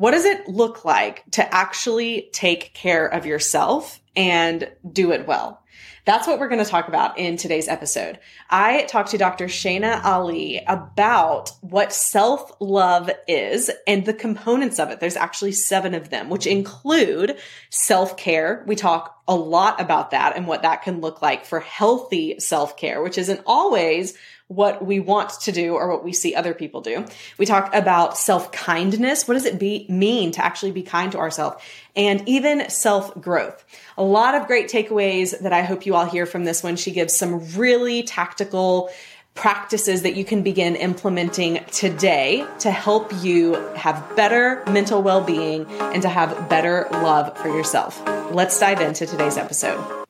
What does it look like to actually take care of yourself and do it well? That's what we're going to talk about in today's episode. I talked to Dr. Shainna Ali about what self love is and the components of it. There's actually seven of them, which include self care. We talk a lot about that and what that can look like for healthy self care, which isn't always what we want to do or what we see other people do. We talk about self kindness. What does it be, mean to actually be kind to ourselves? And even self growth. A lot of great takeaways that I hope you all hear from this one. She gives some really tactical practices that you can begin implementing today to help you have better mental well being and to have better love for yourself. Let's dive into today's episode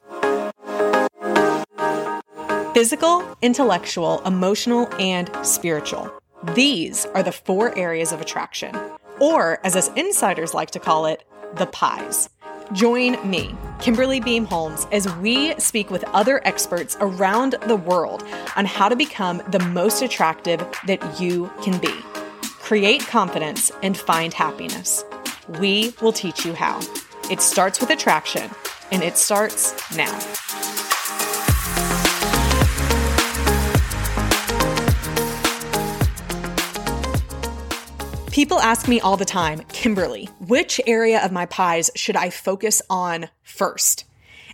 physical, intellectual, emotional, and spiritual. These are the four areas of attraction, or as us insiders like to call it, the pies. Join me, Kimberly Beam Holmes, as we speak with other experts around the world on how to become the most attractive that you can be. Create confidence and find happiness. We will teach you how. It starts with attraction, and it starts now. People ask me all the time, Kimberly, which area of my pies should I focus on first?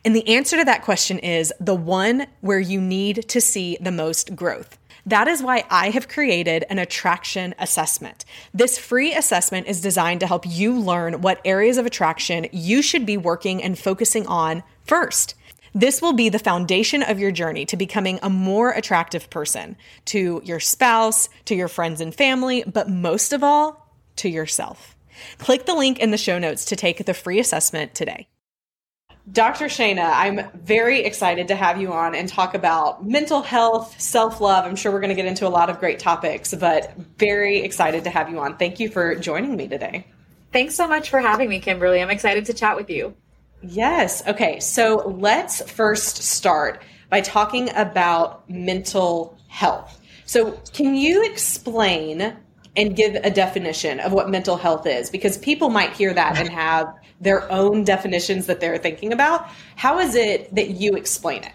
And the answer to that question is the one where you need to see the most growth. That is why I have created an attraction assessment. This free assessment is designed to help you learn what areas of attraction you should be working and focusing on first. This will be the foundation of your journey to becoming a more attractive person to your spouse, to your friends and family, but most of all, to yourself. Click the link in the show notes to take the free assessment today. Dr. Shainna, I'm very excited to have you on and talk about mental health, self love. I'm sure we're going to get into a lot of great topics, but very excited to have you on. Thank you for joining me today. Thanks so much for having me, Kimberly. I'm excited to chat with you. Yes. Okay. So let's first start by talking about mental health. So, can you explain and give a definition of what mental health is? Because people might hear that and have their own definitions that they're thinking about. How is it that you explain it?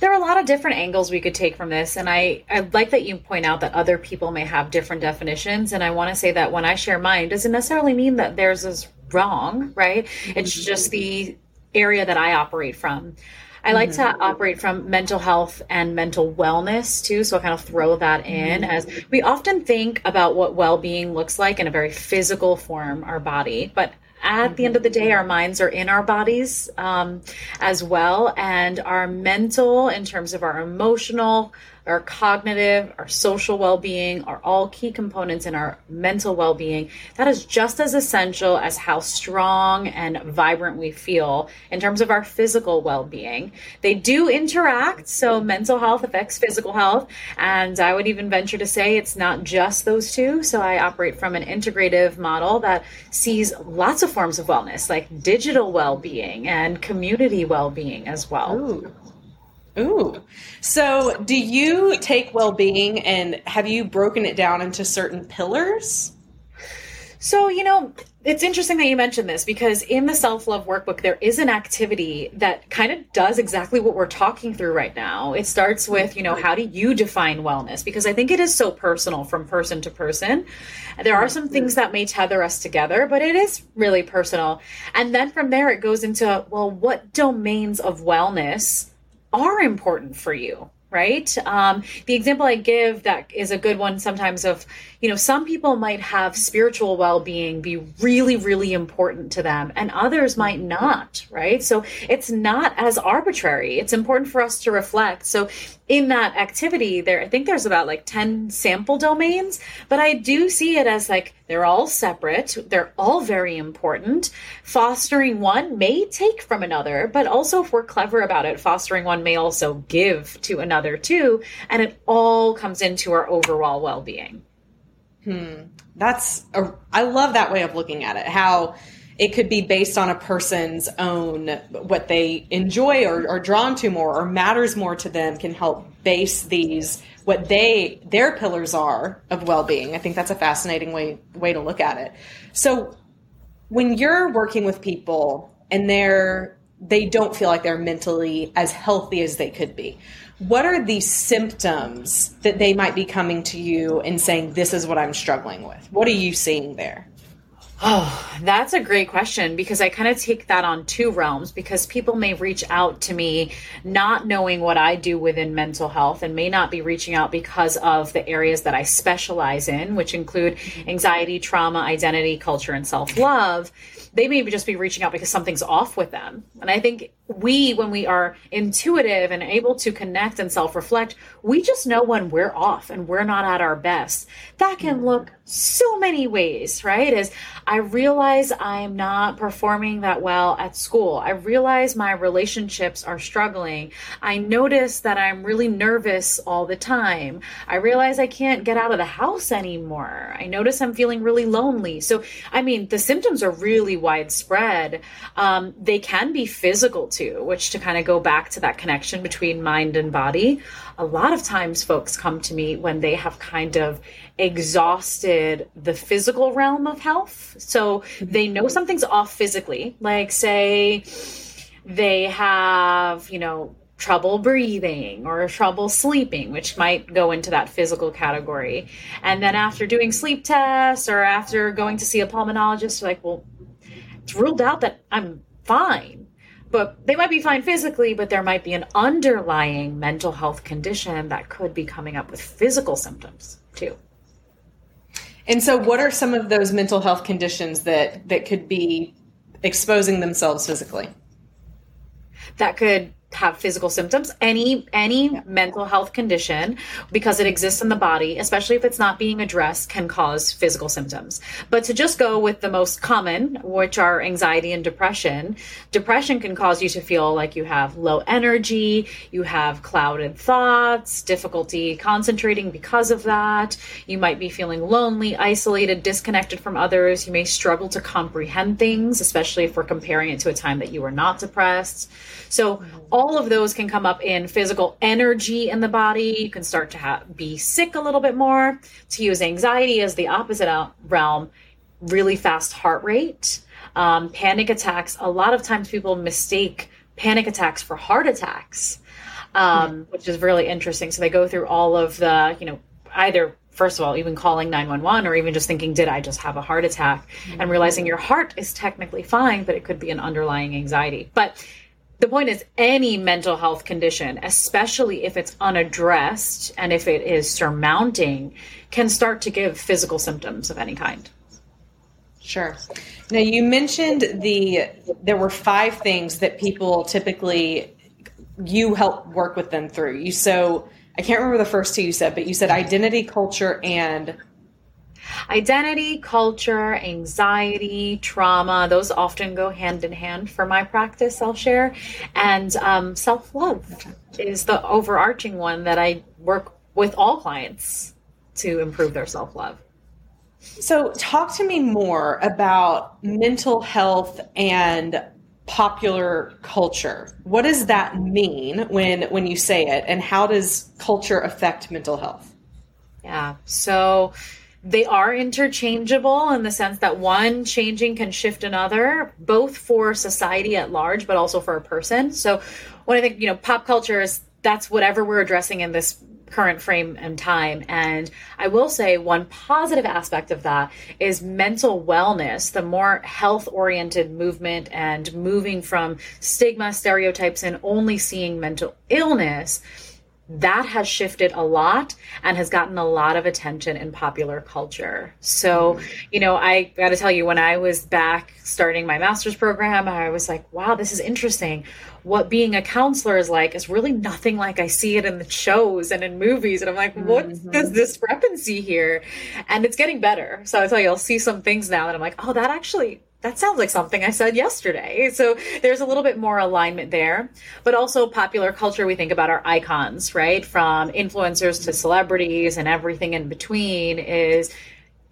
There are a lot of different angles we could take from this, and I, I like that you point out that other people may have different definitions. And I want to say that when I share mine, doesn't necessarily mean that theirs is wrong, right? It's just the area that I operate from. I like mm-hmm. to operate from mental health and mental wellness too. So I kind of throw that in mm-hmm. as we often think about what well being looks like in a very physical form, our body. But at mm-hmm. the end of the day, our minds are in our bodies um, as well. And our mental, in terms of our emotional, our cognitive, our social well being are all key components in our mental well being. That is just as essential as how strong and vibrant we feel in terms of our physical well being. They do interact, so mental health affects physical health. And I would even venture to say it's not just those two. So I operate from an integrative model that sees lots of forms of wellness, like digital well being and community well being as well. Ooh. Ooh. So, do you take well being and have you broken it down into certain pillars? So, you know, it's interesting that you mentioned this because in the self love workbook, there is an activity that kind of does exactly what we're talking through right now. It starts with, you know, how do you define wellness? Because I think it is so personal from person to person. There are some things that may tether us together, but it is really personal. And then from there, it goes into, well, what domains of wellness are important for you right? Um, the example i give that is a good one sometimes of you know some people might have spiritual well-being be really really important to them and others might not right? So it's not as arbitrary. It's important for us to reflect. So in that activity there i think there's about like 10 sample domains but i do see it as like they're all separate they're all very important. Fostering one may take from another but also if we're clever about it fostering one may also give to another too and it all comes into our overall well-being. Hmm. That's a, i love that way of looking at it how it could be based on a person's own what they enjoy or are drawn to more or matters more to them can help base these what they their pillars are of well-being. I think that's a fascinating way way to look at it. So when you're working with people and they're they don't feel like they're mentally as healthy as they could be what are the symptoms that they might be coming to you and saying this is what i'm struggling with. What are you seeing there Oh, that's a great question because I kind of take that on two realms because people may reach out to me not knowing what I do within mental health and may not be reaching out because of the areas that I specialize in, which include anxiety, trauma, identity, culture, and self love. They may just be reaching out because something's off with them. And I think we, when we are intuitive and able to connect and self reflect, we just know when we're off and we're not at our best. That can look so many ways, right? Is I realize I'm not performing that well at school. I realize my relationships are struggling. I notice that I'm really nervous all the time. I realize I can't get out of the house anymore. I notice I'm feeling really lonely. So, I mean, the symptoms are really widespread. Um, they can be physical too, which to kind of go back to that connection between mind and body, a lot of times folks come to me when they have kind of exhausted the physical realm of health. So mm-hmm. they know something's off physically, like say they have, you know, trouble breathing or trouble sleeping, which might go into that physical category. And then after doing sleep tests or after going to see a pulmonologist, like, well, it's ruled out that I'm fine but they might be fine physically, but there might be an underlying mental health condition that could be coming up with physical symptoms too. And so what are some of those mental health conditions that that could be exposing themselves physically? That could have physical symptoms any any yeah. mental health condition because it exists in the body especially if it's not being addressed can cause physical symptoms. But to just go with the most common which are anxiety and depression depression can cause you to feel like you have low energy you have clouded thoughts difficulty concentrating because of that you might be feeling lonely isolated disconnected from others you may struggle to comprehend things especially if we're comparing it to a time that you were not depressed. So mm-hmm. all of those can come up in physical energy in the body. You can start to have, be sick a little bit more. To use anxiety as the opposite realm, really fast heart rate, um, panic attacks. A lot of times people mistake panic attacks for heart attacks, um, which is really interesting. So they go through all of the, you know, either first of all, even calling 911 or even just thinking, did I just have a heart attack? And realizing your heart is technically fine, but it could be an underlying anxiety. But the point is any mental health condition especially if it's unaddressed and if it is surmounting can start to give physical symptoms of any kind. Sure. Now you mentioned the there were five things that people typically you help work with them through. You so i can't remember the first two you said but you said identity culture and Identity, culture, anxiety, trauma, those often go hand in hand for my practice, I'll share. And um, self love is the overarching one that I work with all clients to improve their self love. So, talk to me more about mental health and popular culture. What does that mean when when you say it and how does culture affect mental health? Yeah. So, they are interchangeable in the sense that one changing can shift another, both for society at large, but also for a person. So, when I think, you know, pop culture is that's whatever we're addressing in this current frame and time. And I will say one positive aspect of that is mental wellness, the more health oriented movement and moving from stigma, stereotypes, and only seeing mental illness that has shifted a lot and has gotten a lot of attention in popular culture. So, you know, I got to tell you, when I was back starting my master's program, I was like, wow, this is interesting. What being a counselor is like is really nothing like I see it in the shows and in movies. And I'm like, what's mm-hmm. this discrepancy here? And it's getting better. So I tell you, I'll see some things now that I'm like, oh, that actually that sounds like something I said yesterday. So there's a little bit more alignment there. But also popular culture, we think about our icons, right? From influencers to celebrities and everything in between is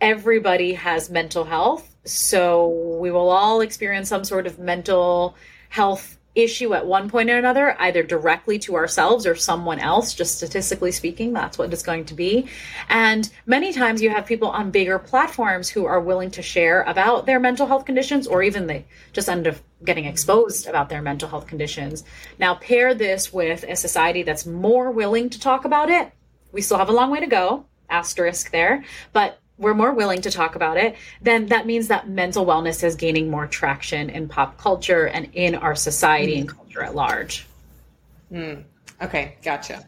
everybody has mental health. So we will all experience some sort of mental health issue at one point or another, either directly to ourselves or someone else, just statistically speaking, that's what it's going to be. And many times you have people on bigger platforms who are willing to share about their mental health conditions or even they just end up getting exposed about their mental health conditions. Now, pair this with a society that's more willing to talk about it. We still have a long way to go, asterisk there, but we're more willing to talk about it, then that means that mental wellness is gaining more traction in pop culture and in our society mm. and culture at large. Mm. Okay, gotcha.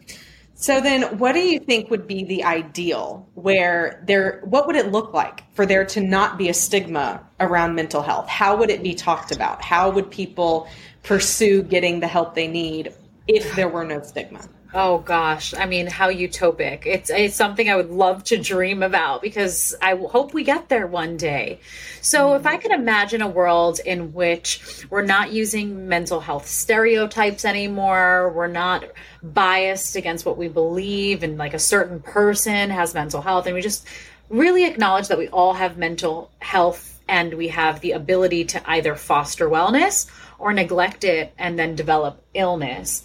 So then what do you think would be the ideal where there what would it look like for there to not be a stigma around mental health? How would it be talked about? How would people pursue getting the help they need if there were no stigma? Oh gosh, I mean, how utopic. It's, it's something I would love to dream about because I hope we get there one day. So, if I could imagine a world in which we're not using mental health stereotypes anymore, we're not biased against what we believe, and like a certain person has mental health, and we just really acknowledge that we all have mental health and we have the ability to either foster wellness or neglect it and then develop illness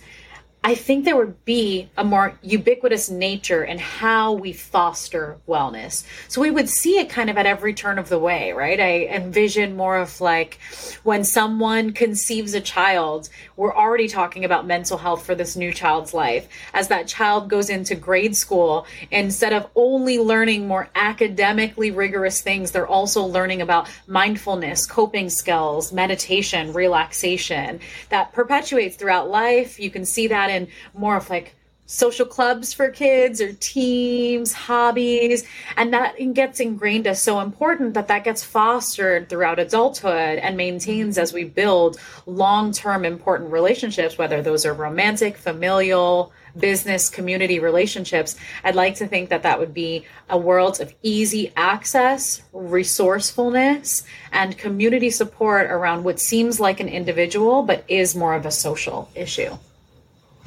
I think there would be a more ubiquitous nature in how we foster wellness. So we would see it kind of at every turn of the way, right? I envision more of like when someone conceives a child, we're already talking about mental health for this new child's life. As that child goes into grade school, instead of only learning more academically rigorous things, they're also learning about mindfulness, coping skills, meditation, relaxation that perpetuates throughout life. You can see that in more of like social clubs for kids or teams, hobbies, and that gets ingrained as so important that that gets fostered throughout adulthood and maintains as we build long-term important relationships, whether those are romantic, familial, business, community relationships. I'd like to think that that would be a world of easy access, resourcefulness, and community support around what seems like an individual but is more of a social issue.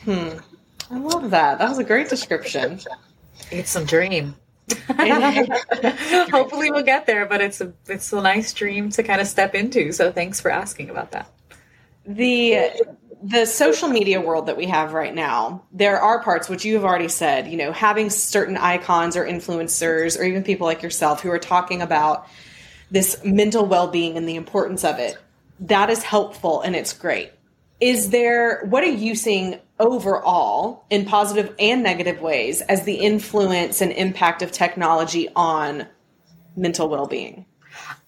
Hmm. I love that. That was a great description. It's some dream. Hopefully we'll get there, but it's a it's a nice dream to kind of step into. So thanks for asking about that. The the social media world that we have right now, there are parts which you have already said, you know, having certain icons or influencers or even people like yourself who are talking about this mental well-being and the importance of it. That is helpful and it's great. Is there what are you seeing overall in positive and negative ways as the influence and impact of technology on mental well-being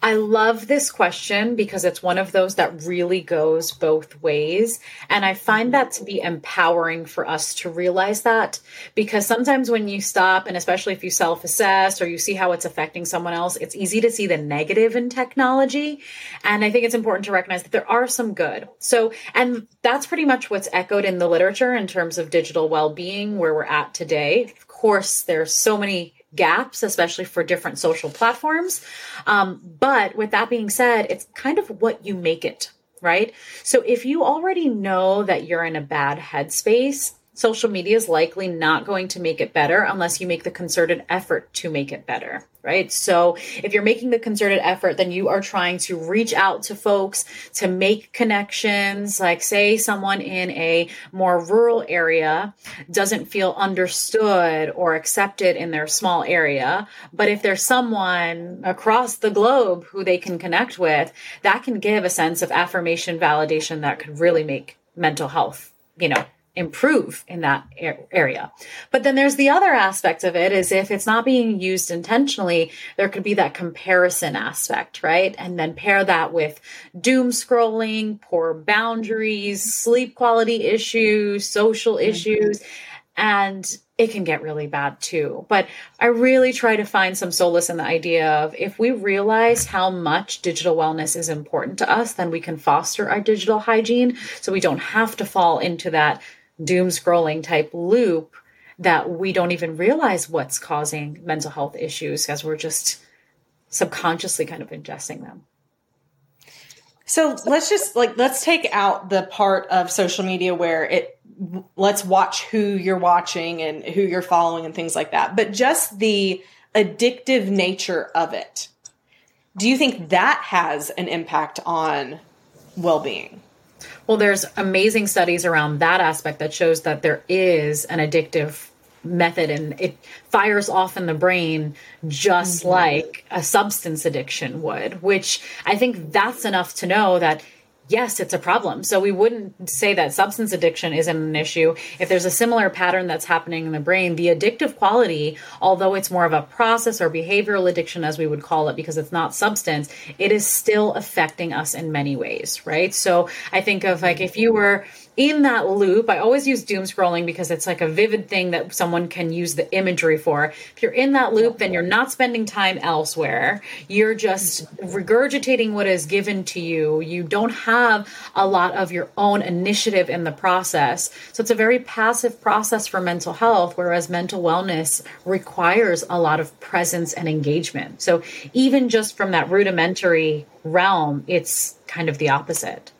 I love this question because it's one of those that really goes both ways. And I find that to be empowering for us to realize that because sometimes when you stop, and especially if you self assess or you see how it's affecting someone else, it's easy to see the negative in technology. And I think it's important to recognize that there are some good. So, and that's pretty much what's echoed in the literature in terms of digital well being, where we're at today. Of course, there's so many gaps, especially for different social platforms. Um, but with that being said, it's kind of what you make it, right? So if you already know that you're in a bad headspace, social media is likely not going to make it better unless you make the concerted effort to make it better, right? So if you're making the concerted effort, then you are trying to reach out to folks to make connections. Like, say, someone in a more rural area doesn't feel understood or accepted in their small area. But if there's someone across the globe who they can connect with, that can give a sense of affirmation, validation that could really make mental health, you know, improve in that area. But then there's the other aspect of it is if it's not being used intentionally, there could be that comparison aspect, right? And then pair that with doom scrolling, poor boundaries, sleep quality issues, social mm-hmm. issues. and it can get really bad too. But I really try to find some solace in the idea of if we realize how much digital wellness is important to us, then we can foster our digital hygiene so we don't have to fall into that doom scrolling type loop that we don't even realize what's causing mental health issues because we're just subconsciously kind of ingesting them. So let's just like let's take out the part of social media where it let's watch who you're watching and who you're following and things like that. But just the addictive nature of it. Do you think that has an impact on well-being? Well, there's amazing studies around that aspect that shows that there is an addictive method and it fires off in the brain just mm-hmm. like a substance addiction would, which I think that's enough to know that yes, it's a problem. So we wouldn't say that substance addiction isn't an issue. If there's a similar pattern that's happening in the brain, the addictive quality, although it's more of a process or behavioral addiction, as we would call it, because it's not substance, it is still affecting us in many ways, right? So I think of like if you were, in that loop, I always use doom scrolling because it's like a vivid thing that someone can use the imagery for. If you're in that loop, then you're not spending time elsewhere. You're just regurgitating what is given to you. You don't have a lot of your own initiative in the process. So it's a very passive process for mental health, whereas mental wellness requires a lot of presence and engagement. So even just from that rudimentary realm, it's kind of the opposite.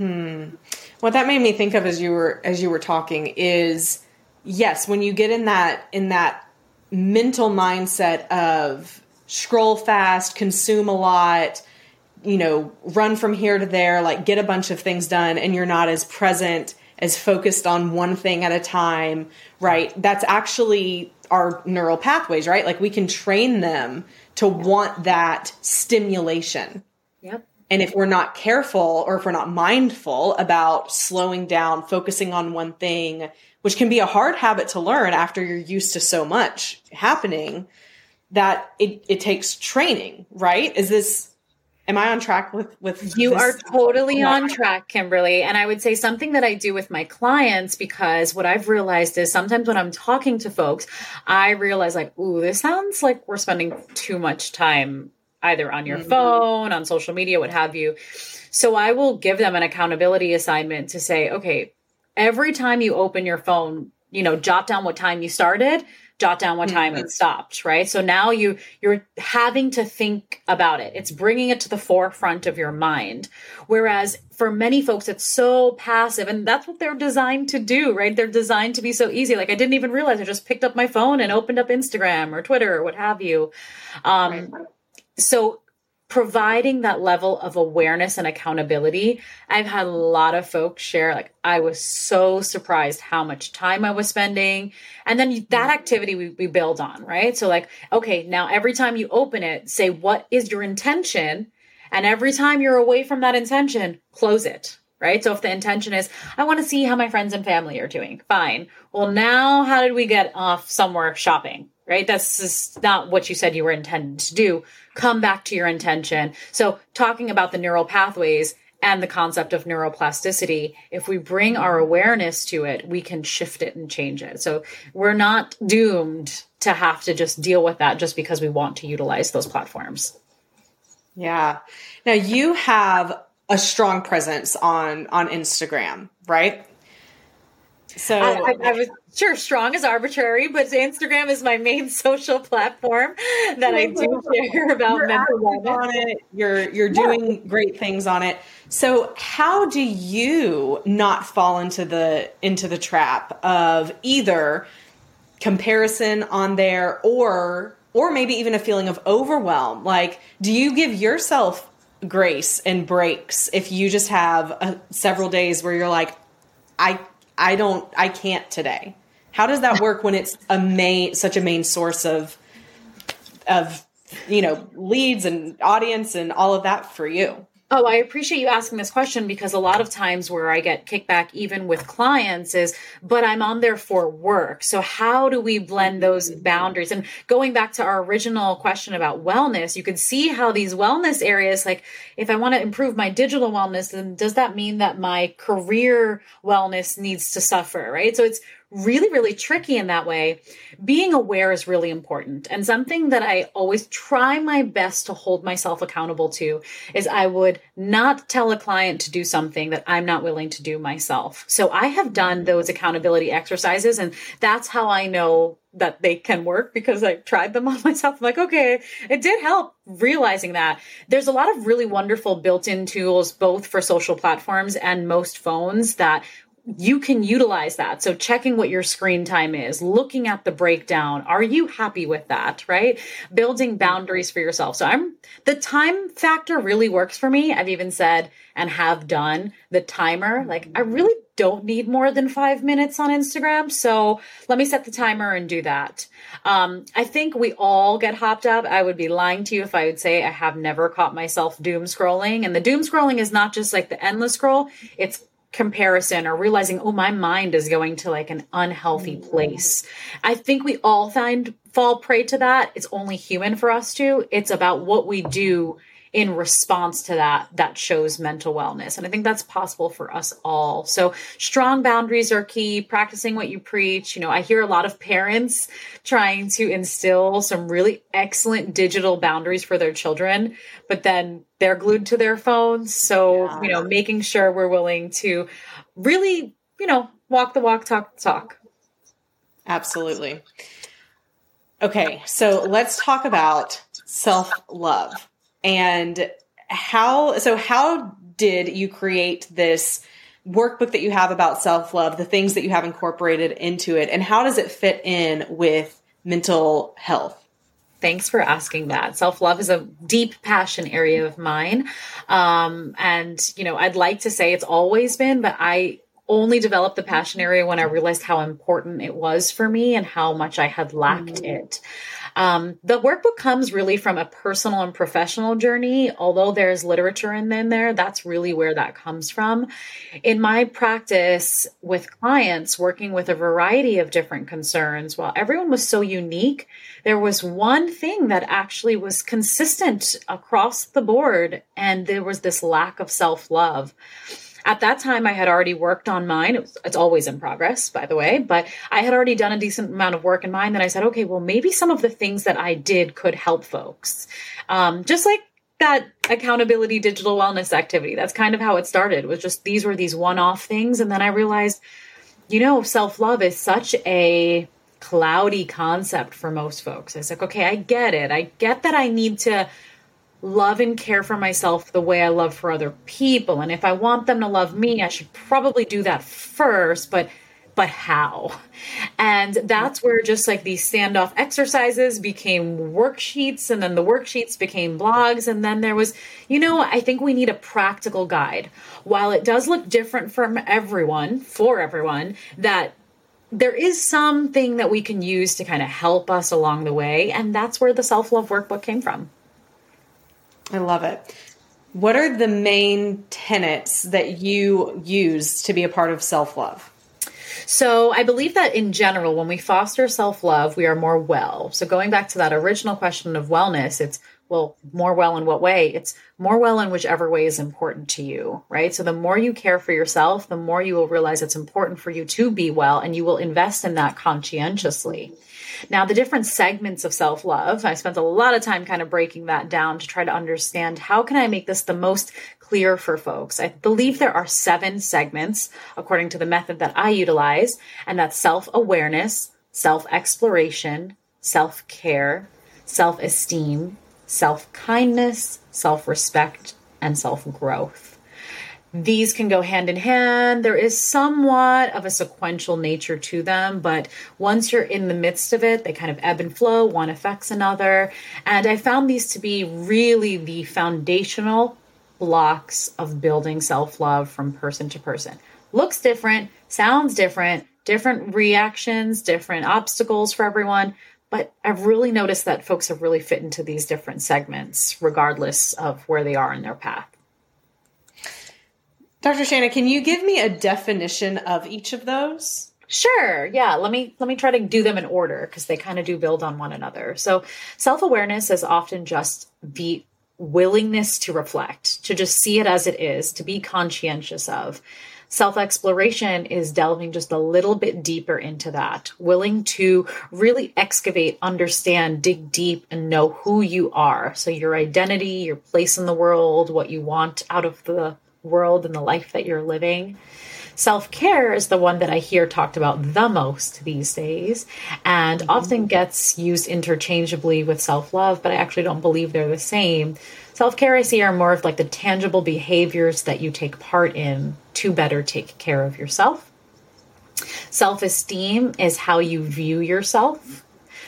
Hmm. What that made me think of as you were as you were talking is yes, when you get in that in that mental mindset of scroll fast, consume a lot, you know, run from here to there, like get a bunch of things done and you're not as present, as focused on one thing at a time, right? That's actually our neural pathways, right? Like we can train them to want that stimulation. And if we're not careful or if we're not mindful about slowing down, focusing on one thing, which can be a hard habit to learn after you're used to so much happening, that it, it takes training, right? Is this am I on track with with You are totally on track, Kimberly. And I would say something that I do with my clients because what I've realized is sometimes when I'm talking to folks, I realize like, ooh, this sounds like we're spending too much time either on your mm-hmm. phone, on social media, what have you. So I will give them an accountability assignment to say, okay, every time you open your phone, you know, jot down what time you started, jot down what time mm-hmm. it stopped, right? So now you you're having to think about it. It's bringing it to the forefront of your mind. Whereas for many folks it's so passive and that's what they're designed to do, right? They're designed to be so easy. Like I didn't even realize I just picked up my phone and opened up Instagram or Twitter or what have you. Um, right so providing that level of awareness and accountability i've had a lot of folks share like i was so surprised how much time i was spending. And then that mm-hmm. activity we, we build on right? So like okay now every time you open it say what is your intention? And every time you're away from that intention close it right? So if the intention is i want to see how my friends and family are doing. Fine. Well now how did we get off somewhere shopping right? That's just not what you said you were intended to do. Come back to your intention. So, talking about the neural pathways and the concept of neuroplasticity, if we bring our awareness to it, we can shift it and change it. So, we're not doomed to have to just deal with that just because we want to utilize those platforms. Yeah. Now, you have a strong presence on on Instagram, right? So I, I, I, was sure strong is arbitrary, but Instagram is my main social platform that I do share about you're mental wellness. On it. You're you're doing yeah. great things on it. So how do you not fall into the into the trap of either comparison on there or or maybe even a feeling of overwhelm? Like, do you give yourself grace and breaks if you just have a, several days where you're like, I I don't, I can't today. How does that work when it's a main, such a main source of, of, you know, leads and audience and all of that for you? Oh, I appreciate you asking this question because a lot of times where I get kickback, even with clients, is, but I'm on there for work. So, how do we blend those boundaries? And going back to our original question about wellness, you can see how these wellness areas, like if I want to improve my digital wellness, then does that mean that my career wellness needs to suffer, right? So, it's really, really tricky in that way. Being aware is really important. And something that I always try my best to hold myself accountable to is I would not tell a client to do something that I'm not willing to do myself. So I have done those accountability exercises and that's how I know that they can work because I tried them on myself. I'm like, okay, it did help realizing that. There's a lot of really wonderful built in tools, both for social platforms and most phones that you can utilize that. So checking what your screen time is, looking at the breakdown. Are you happy with that? Right? Building boundaries for yourself. So I'm the time factor really works for me. I've even said and have done the timer. Like I really don't need more than five minutes on Instagram. So let me set the timer and do that. Um, I think we all get hopped up. I would be lying to you if I would say I have never caught myself doom scrolling. And the doom scrolling is not just like the endless scroll. It's comparison or realizing, oh, my mind is going to like an unhealthy mm. place. I think we all find fall prey to that. It's only human for us to. It's about what we do in response to that that shows mental wellness. And i think that's possible for us all. So strong boundaries are key. Practicing what you preach. You know i hear a lot of parents trying to instill some really excellent digital boundaries for their children but then they're glued to their phones. So yeah. you know making sure we're willing to really you know walk the walk talk the talk. Absolutely. Okay so let's talk about self love and how so how did you create this workbook that you have about self-love the things that you have incorporated into it and how does it fit in with mental health Thanks for asking that. Self love is a deep passion area of mine. Um, and, you know, I'd like to say it's always been, but I only developed the passion area when I realized how important it was for me and how much I had lacked mm-hmm. it. Um, the workbook comes really from a personal and professional journey. Although there's literature in, in there, that's really where that comes from. In my practice with clients working with a variety of different concerns, while everyone was so unique, there was one thing that actually was consistent across the board, and there was this lack of self love. At that time, I had already worked on mine. It was, it's always in progress, by the way, but I had already done a decent amount of work in mine. Then I said, okay, well, maybe some of the things that I did could help folks. Um, just like that accountability digital wellness activity. That's kind of how it started. Was just these were these one-off things, and then I realized, you know, self-love is such a cloudy concept for most folks. I was like, okay, I get it. I get that I need to love and care for myself the way I love for other people. And if I want them to love me, I should probably do that first, but but how? And that's where just like these standoff exercises became worksheets and then the worksheets became blogs and then there was, you know, I think we need a practical guide. While it does look different from everyone, for everyone, that there is something that we can use to kind of help us along the way and that's where the self-love workbook came from. I love it. What are the main tenets that you use to be a part of self love? So, I believe that in general, when we foster self love, we are more well. So, going back to that original question of wellness, it's well, more well in what way? It's more well in whichever way is important to you, right? So the more you care for yourself, the more you will realize it's important for you to be well and you will invest in that conscientiously. Now, the different segments of self love, I spent a lot of time kind of breaking that down to try to understand how can I make this the most clear for folks. I believe there are seven segments according to the method that I utilize, and that's self awareness, self exploration, self care, self esteem, self kindness, self respect, and self growth these can go hand in hand. There is somewhat of a sequential nature to them, but once you're in the midst of it, they kind of ebb and flow. One affects another. And I found these to be really the foundational blocks of building self love from person to person. Looks different, sounds different, different reactions, different obstacles for everyone. But I've really noticed that folks have really fit into these different segments, regardless of where they are in their path. Dr. Shainna, can you give me a definition of each of those? Sure. Yeah. Let me let me try to do them in order because they kind of do build on one another. So, self-awareness is often just the willingness to reflect, to just see it as it is, to be conscientious of. Self exploration is delving just a little bit deeper into that, willing to really excavate, understand, dig deep, and know who you are. So, your identity, your place in the world, what you want out of the world and the life that you're living. Self care is the one that I hear talked about the most these days and mm-hmm. often gets used interchangeably with self love, but I actually don't believe they're the same. Self care, I see, are more of like the tangible behaviors that you take part in to better take care of yourself. Self esteem is how you view yourself.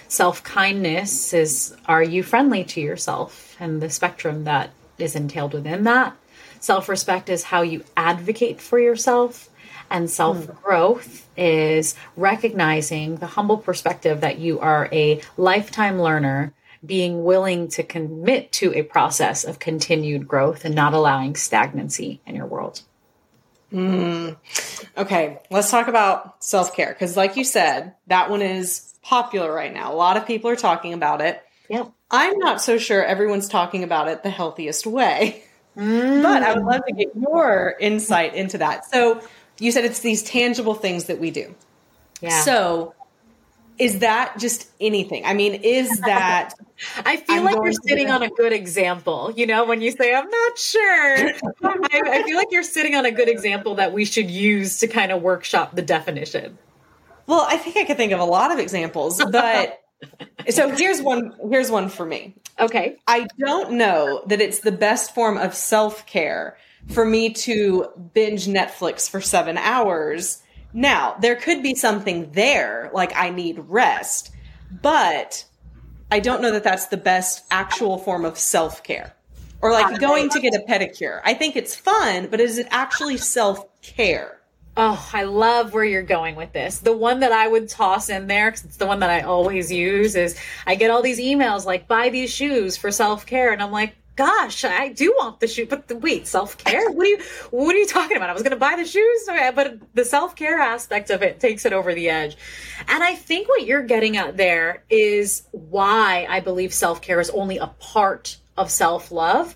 Self kindness is are you friendly to yourself and the spectrum that is entailed within that. Self respect is how you advocate for yourself. And self growth is recognizing the humble perspective that you are a lifetime learner being willing to commit to a process of continued growth and not allowing stagnancy in your world. Mm. Okay, let's talk about self care because, like you said, that one is popular right now. A lot of people are talking about it. Yep. I'm not so sure everyone's talking about it the healthiest way, mm. but I would love to get your insight into that. So, you said it's these tangible things that we do. Yeah. So, is that just anything? I mean, is that? I feel I'm like you're sitting on a good example. You know, when you say, I'm not sure, I, I, feel like you're sitting on a good example that we should use to kind of workshop the definition. Well, I think I could think of a lot of examples, but so here's one. Here's one for me. Okay. I don't know that it's the best form of self care for me to binge Netflix for seven hours now, there could be something there, like I need rest, but I don't know that that's the best actual form of self care. Or like going to get a pedicure. I think it's fun, but is it actually self care? Oh, I love where you're going with this. The one that I would toss in there, because it's the one that I always use, is I get all these emails like, buy these shoes for self care. And I'm like, gosh, I do want the shoe, but the, wait, self care? What are you, what are you talking about? I was going to buy the shoes, but the self care aspect of it takes it over the edge. And I think what you're getting at there is why I believe self care is only a part of self love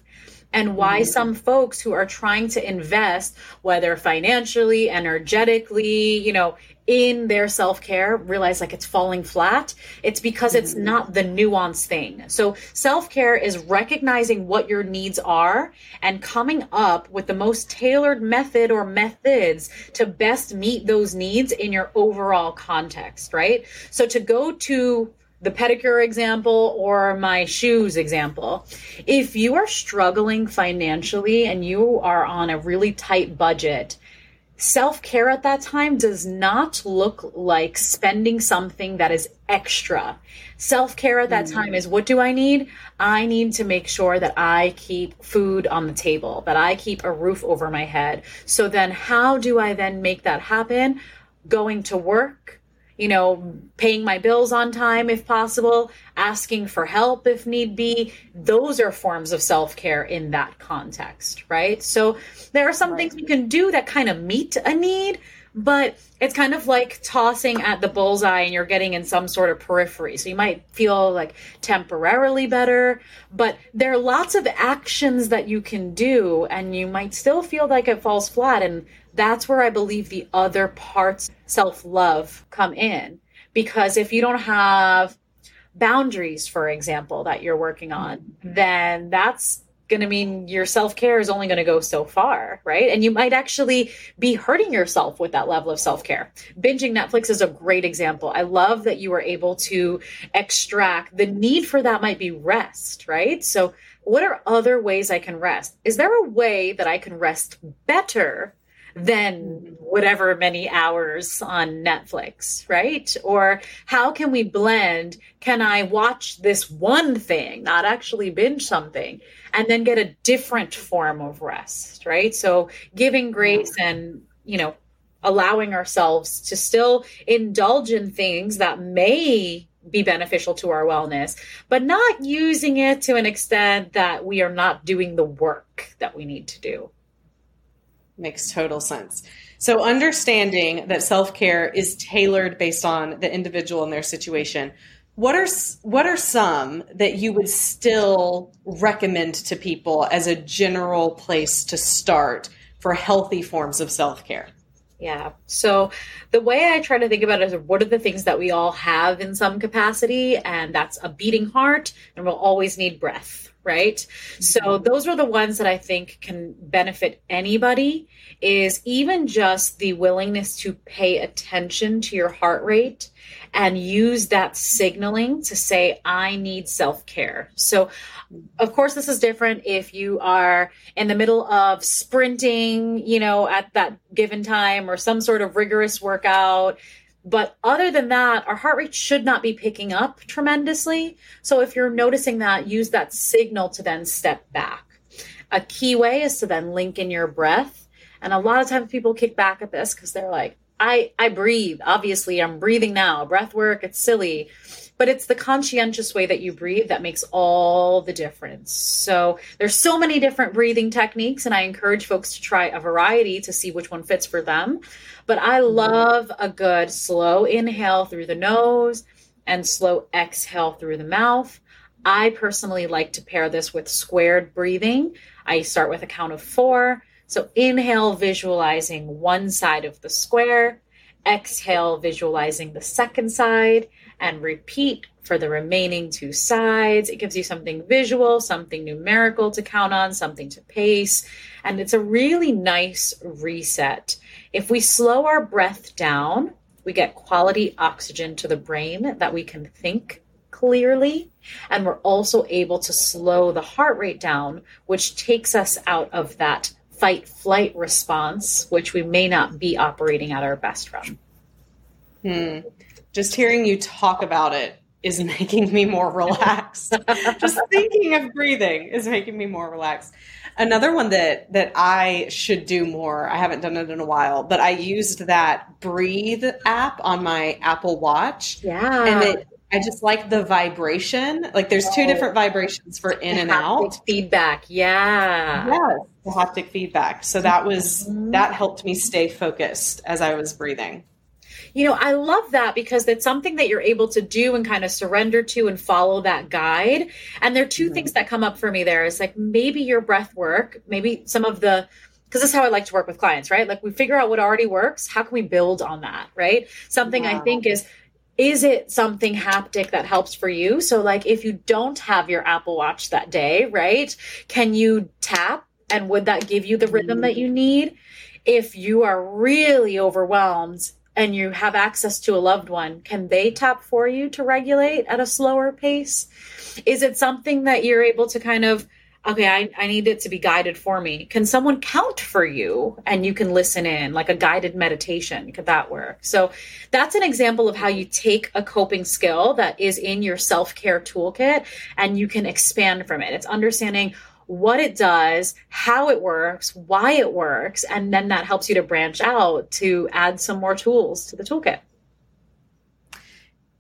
and why mm-hmm. some folks who are trying to invest whether financially energetically you know in their self care realize like it's falling flat, it's because it's mm-hmm. not the nuance thing. So self care is recognizing what your needs are and coming up with the most tailored method or methods to best meet those needs in your overall context, right? So to go to the pedicure example or my shoes example. If you are struggling financially and you are on a really tight budget, self care at that time does not look like spending something that is extra. Self care at that mm. time is what do I need? I need to make sure that I keep food on the table, that I keep a roof over my head. So then, how do I then make that happen? Going to work, you know, paying my bills on time if possible, asking for help if need be. Those are forms of self care in that context, right? So there are some right. things we can do that kind of meet a need, but it's kind of like tossing at the bullseye and you're getting in some sort of periphery. So you might feel like temporarily better, but there are lots of actions that you can do and you might still feel like it falls flat. And that's where I believe the other parts self love come in. Because if you don't have boundaries, for example, that you're working on, then that's going to mean your self care is only going to go so far, right? And you might actually be hurting yourself with that level of self care. Binging Netflix is a great example. I love that you were able to extract the need for that might be rest, right? So, what are other ways I can rest? Is there a way that I can rest better than whatever many hours on Netflix, right? Or how can we blend? Can I watch this one thing, not actually binge something, and then get a different form of rest, right? So giving grace mm. and, you know, allowing ourselves to still indulge in things that may be beneficial to our wellness, but not using it to an extent that we are not doing the work that we need to do. Makes total sense. So, understanding that self care is tailored based on the individual and their situation. What are what are some that you would still recommend to people as a general place to start for healthy forms of self care? Yeah. So the way I try to think about it is what are the things that we all have in some capacity? And that's a beating heart, and we'll always need breath, right? Mm-hmm. So those are the ones that I think can benefit anybody is even just the willingness to pay attention to your heart rate and use that signaling to say, I need self care. So, of course, this is different if you are in the middle of sprinting, you know, at that given time or some sort of rigorous workout. But other than that, our heart rate should not be picking up tremendously. So, if you're noticing that, use that signal to then step back. A key way is to then link in your breath. And a lot of times people kick back at this because they're like, I I breathe. Obviously, I'm breathing now. Breath work, it's silly. But it's the conscientious way that you breathe that makes all the difference. So there's so many different breathing techniques, and I encourage folks to try a variety to see which one fits for them. But I mm-hmm. love a good slow inhale through the nose and slow exhale through the mouth. I personally like to pair this with squared breathing. I start with a count of four so inhale, visualizing one side of the square, exhale, visualizing the second side, and repeat for the remaining two sides. It gives you something visual, something numerical to count on, something to pace, and it's a really nice reset. If we slow our breath down, we get quality oxygen to the brain that we can think clearly. And we're also able to slow the heart rate down, which takes us out of that fight flight response, which we may not be operating at our best from. Hmm. Just hearing you talk about it is making me more relaxed. Just thinking of breathing is making me more relaxed. Another one that that I should do more. I haven't done it in a while, but I used that Breathe app on my Apple Watch. Yeah. And it I just like the vibration. Like there's two different vibrations for in and out. Feedback. Yeah. Yes. The haptic feedback. So that was mm-hmm. that helped me stay focused as I was breathing. You know, I love that because it's something that you're able to do and kind of surrender to and follow that guide. And there are 2 mm-hmm. things that come up for me there. It's like maybe your breath work, maybe some of the because this is how I like to work with clients, right? Like we figure out what already works. How can we build on that, right? Something wow. I think is is it something haptic that helps for you? So, like, if you don't have your Apple Watch that day, right? Can you tap and would that give you the rhythm that you need? If you are really overwhelmed and you have access to a loved one, can they tap for you to regulate at a slower pace? Is it something that you're able to kind of okay, I, I need it to be guided for me. Can someone count for you and you can listen in, like a guided meditation? Could that work? So that's an example of how you take a coping skill that is in your self care toolkit and you can expand from it. It's understanding what it does, how it works, why it works, and then that helps you to branch out to add some more tools to the toolkit.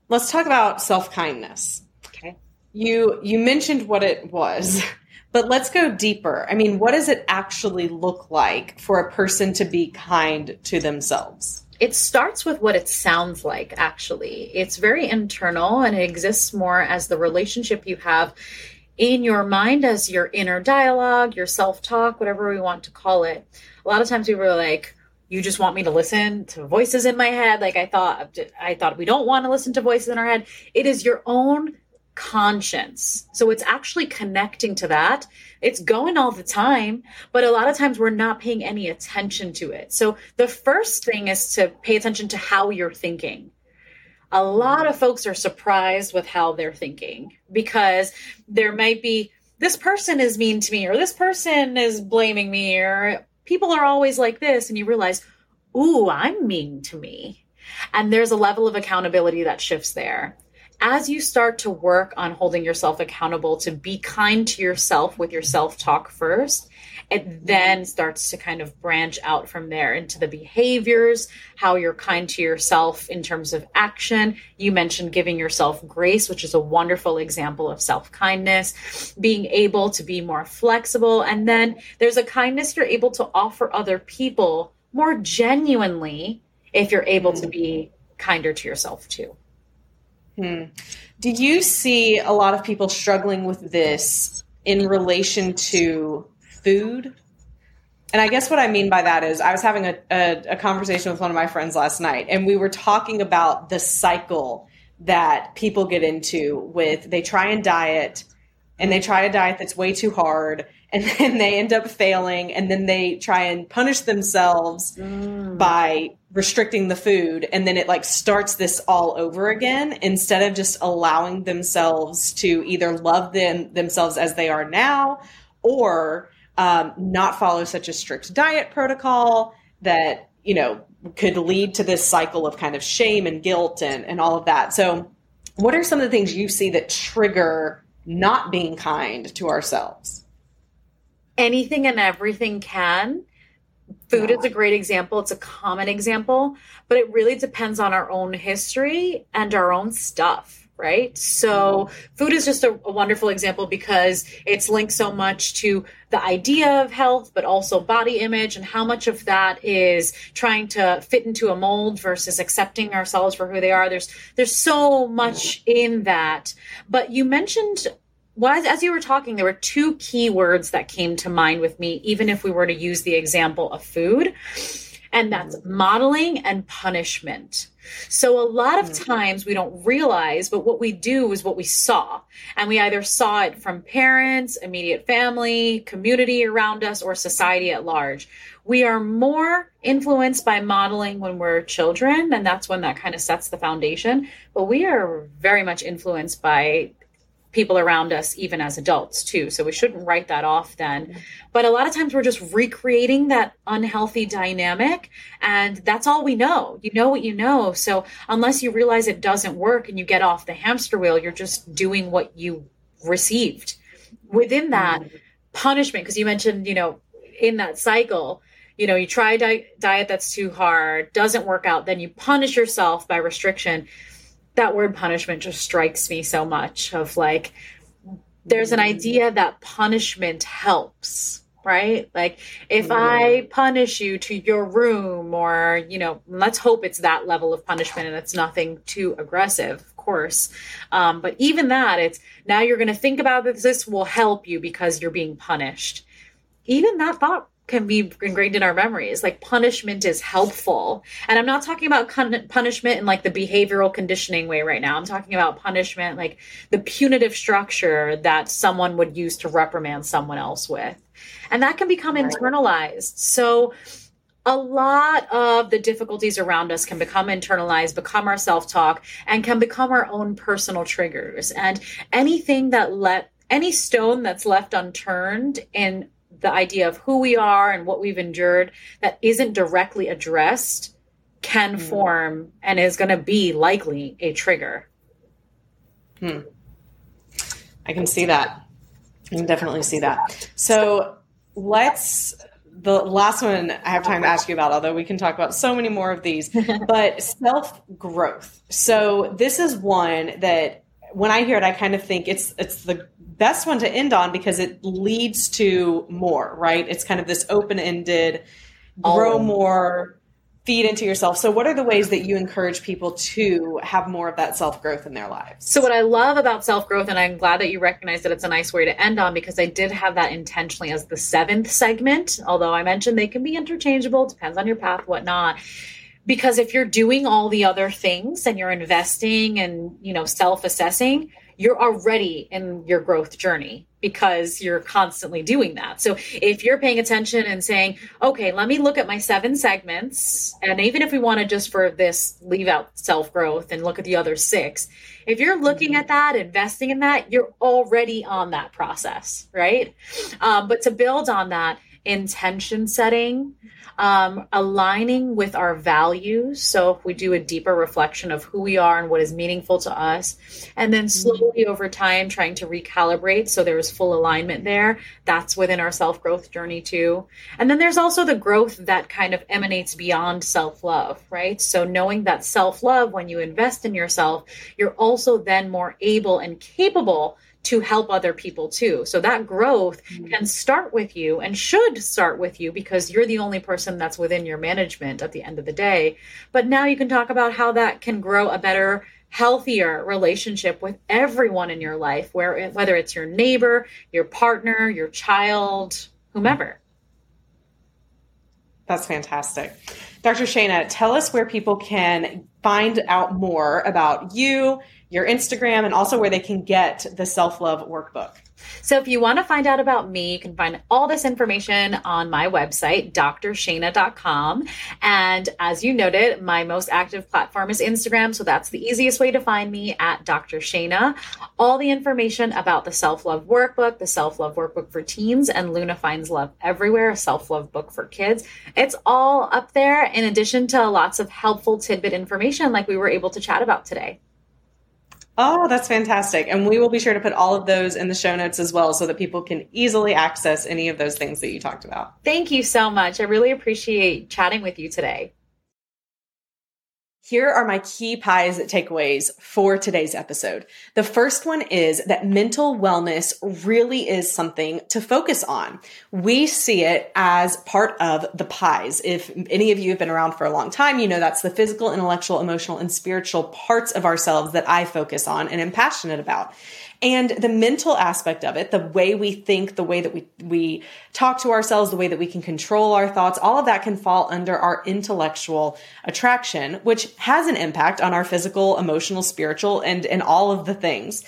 Let's talk about self kindness. Okay. You you mentioned what it was. But let's go deeper. I mean, what does it actually look like for a person to be kind to themselves? It starts with what it sounds like, actually. It's very internal and it exists more as the relationship you have in your mind as your inner dialogue, your self talk, whatever we want to call it. A lot of times people are like, you just want me to listen to voices in my head like i thought i thought we don't want to listen to voices in our head it is your own conscience. So it's actually connecting to that. It's going all the time, but a lot of times we're not paying any attention to it. So the first thing is to pay attention to how you're thinking. A lot of folks are surprised with how they're thinking because there might be this person is mean to me or this person is blaming me or people are always like this and you realize, "Ooh, I'm mean to me." And there's a level of accountability that shifts there as you start to work on holding yourself accountable to be kind to yourself with your self talk first, it then starts to kind of branch out from there into the behaviors, how you're kind to yourself in terms of action. You mentioned giving yourself grace, which is a wonderful example of self kindness, being able to be more flexible. And then there's a kindness you're able to offer other people more genuinely if you're able to mm. be kinder to yourself too. Hmm. Do you see a lot of people struggling with this in relation to food? and I guess what I mean by that is I was having a, a, a, conversation with one of my friends last night, and we were talking about the cycle that people get into with they try and diet and they try a diet that's way too hard and then they end up failing and then they try and punish themselves mm. by restricting the food and then it like starts this all over again instead of just allowing themselves to either love them themselves as they are now or um, not follow such a strict diet protocol that you know could lead to this cycle of kind of shame and guilt and, and all of that. So what are some of the things you see that trigger not being kind to ourselves? Anything and everything can food yeah. is a great example it's a common example but it really depends on our own history and our own stuff right? So food is just a, a, wonderful example because it's linked so much to the idea of health, but also body image and how much of that is trying to fit into a mold versus accepting ourselves for who they are. There's there's so much in that. But you mentioned well, as, as you were talking, there were two key words that came to mind with me, even if we were to use the example of food, and that's modeling and punishment. So a lot of mm. times we don't realize, but what we do is what we saw. And we either saw it from parents, immediate family, community around us, or society at large. We are more influenced by modeling when we're children, and that's when that kind of sets the foundation. But we are very much influenced by people around us even as adults too. So we shouldn't write that off then. But a lot of times we're just recreating that unhealthy dynamic and that's all we know. You know what you know. So unless you realize it doesn't work and you get off the hamster wheel you're just doing what you received. Within that punishment because you mentioned you know in that cycle you know you try a di- diet that's too hard doesn't work out then you punish yourself by restriction that word punishment just strikes me so much of like there's an idea that punishment helps right? Like if i punish you to your room or you know let's hope it's that level of punishment and it's nothing too aggressive of course. Um, but even that it's now you're going to think about this this will help you because you're being punished. Even that thought can be ingrained in our memories. Like punishment is helpful. And I'm not talking about con- punishment in like the behavioral conditioning way right now. I'm talking about punishment like the punitive structure that someone would use to reprimand someone else with. And that can become internalized. So a lot of the difficulties around us can become internalized, become our self talk, and can become our own personal triggers. And anything that let any stone that's left unturned in the idea of who we are and what we've endured that isn't directly addressed can mm. form and is going to be likely a trigger. Hmm. I can see that. I can definitely see that. So let's the last one I have time to ask you about, although we can talk about so many more of these, but self growth. So this is one that when I hear it, I kind of think it's it's the best one to end on because it leads to more, right? It's kind of this open ended, grow more, feed into yourself. So, what are the ways that you encourage people to have more of that self growth in their lives? So, what I love about self growth, and I'm glad that you recognize that it's a nice way to end on because I did have that intentionally as the seventh segment, although I mentioned they can be interchangeable, depends on your path, whatnot because if you're doing all the other things and you're investing and you know self-assessing you're already in your growth journey because you're constantly doing that. So if you're paying attention and saying, okay, let me look at my seven segments, and even if we want to just for this leave out self growth and look at the other six, if you're looking at that, investing in that, you're already on that process, right? Um, but to build on that, intention setting, um, aligning with our values. So if we do a deeper reflection of who we are and what is meaningful to us, and then mm-hmm. slowly over time trying to recalibrate so there is full alignment there, that's within our self growth journey too. And then there's also the growth that kind of emanates beyond self love, right? So knowing that self love, when you invest in yourself, you're also then more able and capable to help other people too. So that growth mm-hmm. can start with you and should start with you because you're the only person that's within your management at the end of the day. But now you can talk about how that can grow a better healthier relationship with everyone in your life where whether it's your neighbor, your partner, your child, whomever. That's fantastic. Dr. Shainna, tell us where people can find out more about you, your Instagram, and also where they can get the self love workbook. So if you want to find out about me, you can find all this information on my website, drshana.com. And as you noted, my most active platform is Instagram. So that's the easiest way to find me at Dr. Shainna. All the information about the self love workbook, the self love workbook for teens, and Luna Finds Love Everywhere, a self love book for kids. It's all up there in addition to lots of helpful tidbit information like we were able to chat about today. Oh, that's fantastic. And we will be sure to put all of those in the show notes as well so that people can easily access any of those things that you talked about. Thank you so much. I really appreciate chatting with you today. Here are my key pies takeaways for today's episode. The first one is that mental wellness really is something to focus on. We see it as part of the pies. If any of you have been around for a long time, you know that's the physical, intellectual, emotional, and spiritual parts of ourselves that I focus on and am passionate about. And the mental aspect of it, the way we think, the way that we, we talk to ourselves, the way that we can control our thoughts, all of that can fall under our intellectual attraction, which has an impact on our physical, emotional, spiritual, and, and all of the things.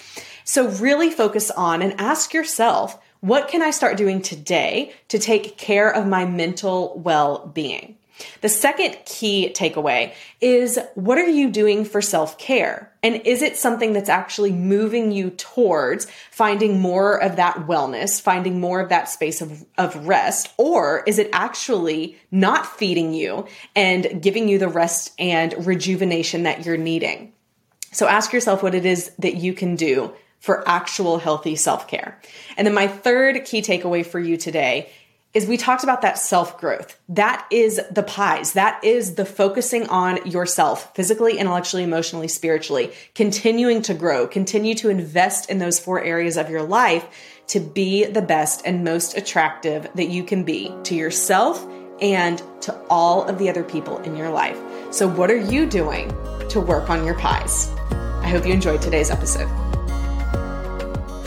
So really focus on and ask yourself, what can I start doing today to take care of my mental well being? The second key takeaway is what are you doing for self care? And is it something that's actually moving you towards finding more of that wellness, finding more of that space of, of rest? Or is it actually not feeding you and giving you the rest and rejuvenation that you're needing? So ask yourself what it is that you can do for actual healthy self care. And then my third key takeaway for you today is we talked about that self growth. That is the pies. That is the focusing on yourself physically, intellectually, emotionally, spiritually, continuing to grow, continue to invest in those four areas of your life to be the best and most attractive that you can be to yourself and to all of the other people in your life. So, what are you doing to work on your pies? I hope you enjoyed today's episode.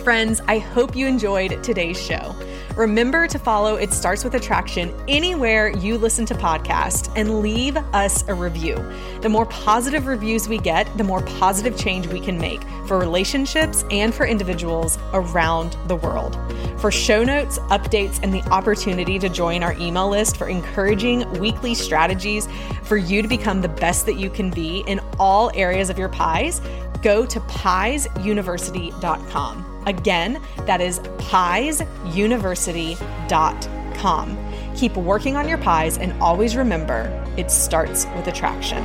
Friends, I hope you enjoyed today's show. Remember to follow It Starts With Attraction anywhere you listen to podcasts and leave us a review. The more positive reviews we get, the more positive change we can make for relationships and for individuals around the world. For show notes, updates, and the opportunity to join our email list for encouraging weekly strategies for you to become the best that you can be in all areas of your pies, go to piesuniversity.com. Again, that is piesuniversity.com. Keep working on your pies and always remember it starts with attraction.